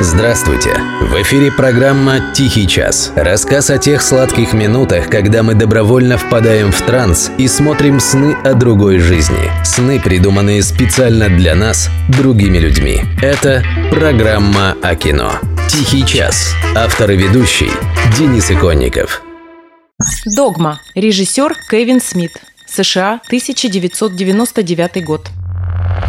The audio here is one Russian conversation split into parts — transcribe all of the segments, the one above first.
Здравствуйте! В эфире программа «Тихий час». Рассказ о тех сладких минутах, когда мы добровольно впадаем в транс и смотрим сны о другой жизни. Сны, придуманные специально для нас, другими людьми. Это программа о кино. «Тихий час». Автор и ведущий Денис Иконников. Догма. Режиссер Кевин Смит. США, 1999 год.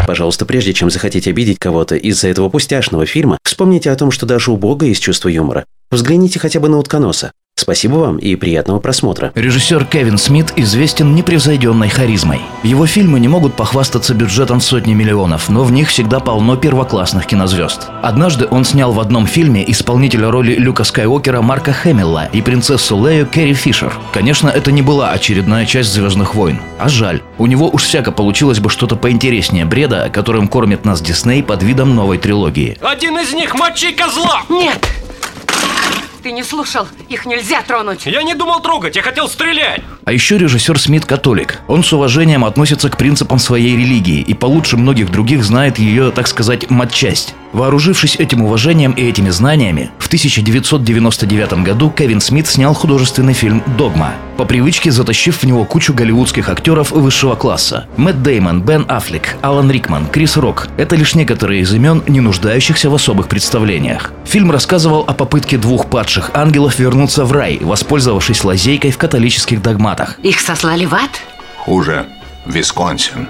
Пожалуйста, прежде чем захотите обидеть кого-то из-за этого пустяшного фильма, вспомните о том, что даже у Бога есть чувство юмора. Взгляните хотя бы на утконоса. Спасибо вам и приятного просмотра. Режиссер Кевин Смит известен непревзойденной харизмой. Его фильмы не могут похвастаться бюджетом в сотни миллионов, но в них всегда полно первоклассных кинозвезд. Однажды он снял в одном фильме исполнителя роли Люка Скайуокера Марка Хэмилла и принцессу Лею Керри Фишер. Конечно, это не была очередная часть «Звездных войн». А жаль. У него уж всяко получилось бы что-то поинтереснее бреда, которым кормит нас Дисней под видом новой трилогии. Один из них мочи козла! Нет! Ты не слушал. Их нельзя тронуть. Я не думал трогать, я хотел стрелять. А еще режиссер Смит католик. Он с уважением относится к принципам своей религии и получше многих других знает ее, так сказать, матчасть. Вооружившись этим уважением и этими знаниями, в 1999 году Кевин Смит снял художественный фильм «Догма», по привычке затащив в него кучу голливудских актеров высшего класса. Мэтт Деймон, Бен Аффлек, Алан Рикман, Крис Рок – это лишь некоторые из имен, не нуждающихся в особых представлениях. Фильм рассказывал о попытке двух падших ангелов вернуться в рай, воспользовавшись лазейкой в католических догматах. Их сослали в ад? Хуже. Висконсин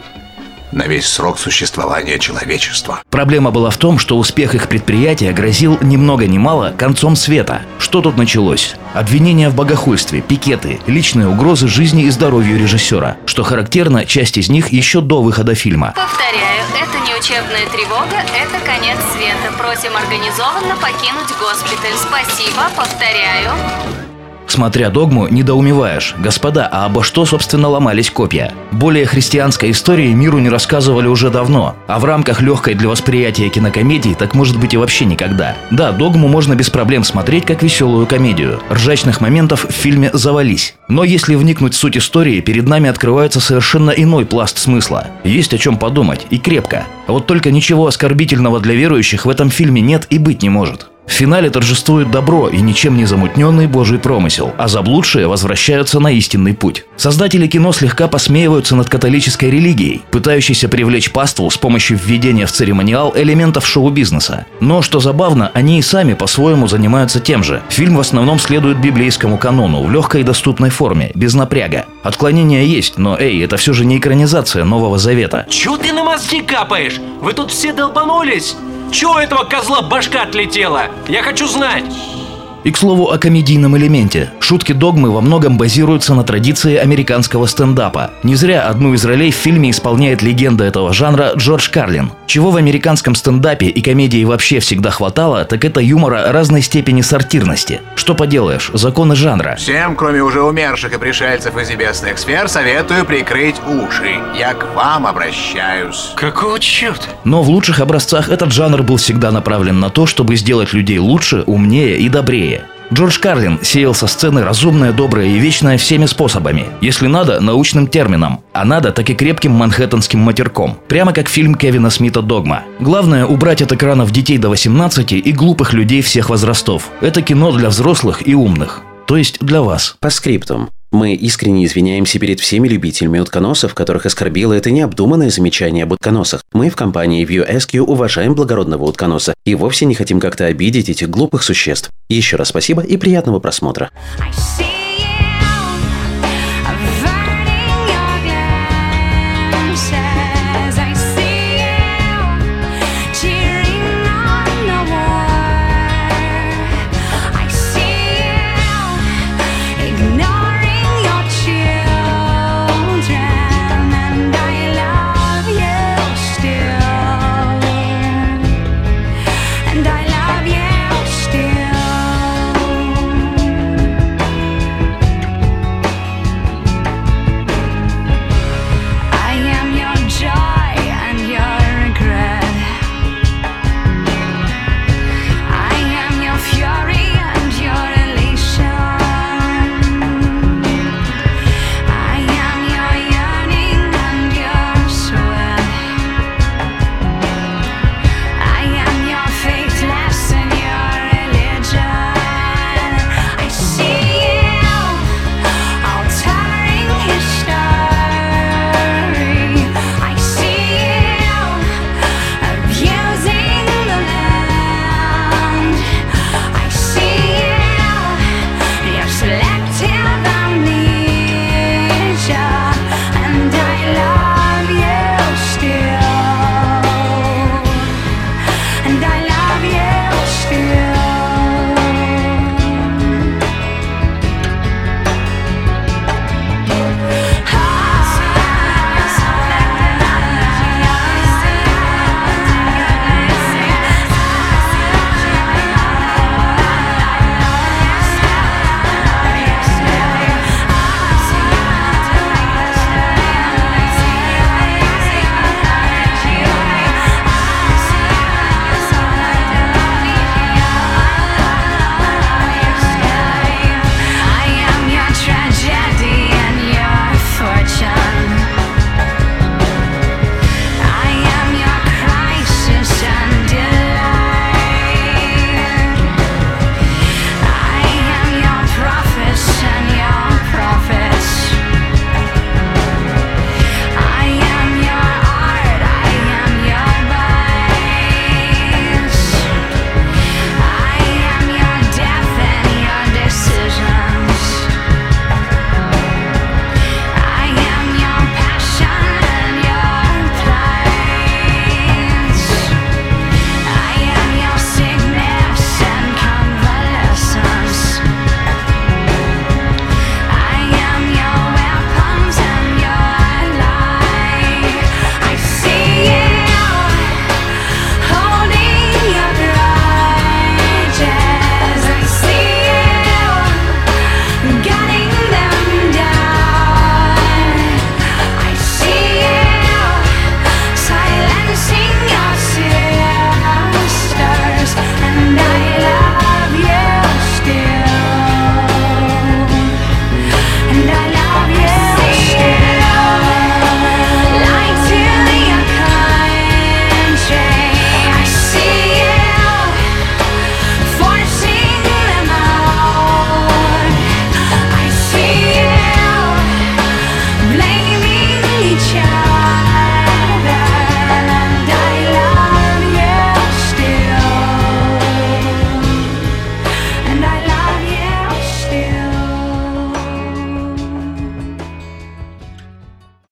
на весь срок существования человечества. Проблема была в том, что успех их предприятия грозил ни много ни мало концом света. Что тут началось? Обвинения в богохульстве, пикеты, личные угрозы жизни и здоровью режиссера. Что характерно, часть из них еще до выхода фильма. Повторяю, это не учебная тревога, это конец света. Просим организованно покинуть госпиталь. Спасибо, повторяю. Смотря догму, недоумеваешь. Господа, а обо что, собственно, ломались копья? Более христианской истории миру не рассказывали уже давно. А в рамках легкой для восприятия кинокомедии так может быть и вообще никогда. Да, догму можно без проблем смотреть как веселую комедию. Ржачных моментов в фильме завались. Но если вникнуть в суть истории, перед нами открывается совершенно иной пласт смысла. Есть о чем подумать, и крепко. Вот только ничего оскорбительного для верующих в этом фильме нет и быть не может. В финале торжествует добро и ничем не замутненный божий промысел, а заблудшие возвращаются на истинный путь. Создатели кино слегка посмеиваются над католической религией, пытающейся привлечь паству с помощью введения в церемониал элементов шоу-бизнеса. Но, что забавно, они и сами по-своему занимаются тем же. Фильм в основном следует библейскому канону в легкой и доступной форме, без напряга. Отклонения есть, но эй, это все же не экранизация Нового Завета. Чё ты на мозги капаешь? Вы тут все долбанулись? Чего у этого козла башка отлетела? Я хочу знать. И к слову о комедийном элементе. Шутки догмы во многом базируются на традиции американского стендапа. Не зря одну из ролей в фильме исполняет легенда этого жанра Джордж Карлин. Чего в американском стендапе и комедии вообще всегда хватало, так это юмора разной степени сортирности. Что поделаешь, законы жанра. Всем, кроме уже умерших и пришельцев из небесных сфер, советую прикрыть уши. Я к вам обращаюсь. Какого черта? Но в лучших образцах этот жанр был всегда направлен на то, чтобы сделать людей лучше, умнее и добрее. Джордж Карлин сеял со сцены разумное, доброе и вечное всеми способами. Если надо, научным термином, а надо, так и крепким манхэттенским матерком. Прямо как фильм Кевина Смита «Догма». Главное – убрать от экранов детей до 18 и глупых людей всех возрастов. Это кино для взрослых и умных. То есть для вас. По скриптум. Мы искренне извиняемся перед всеми любителями утконосов, которых оскорбило это необдуманное замечание об утконосах. Мы в компании ViewSQ уважаем благородного утконоса и вовсе не хотим как-то обидеть этих глупых существ. Еще раз спасибо и приятного просмотра. I see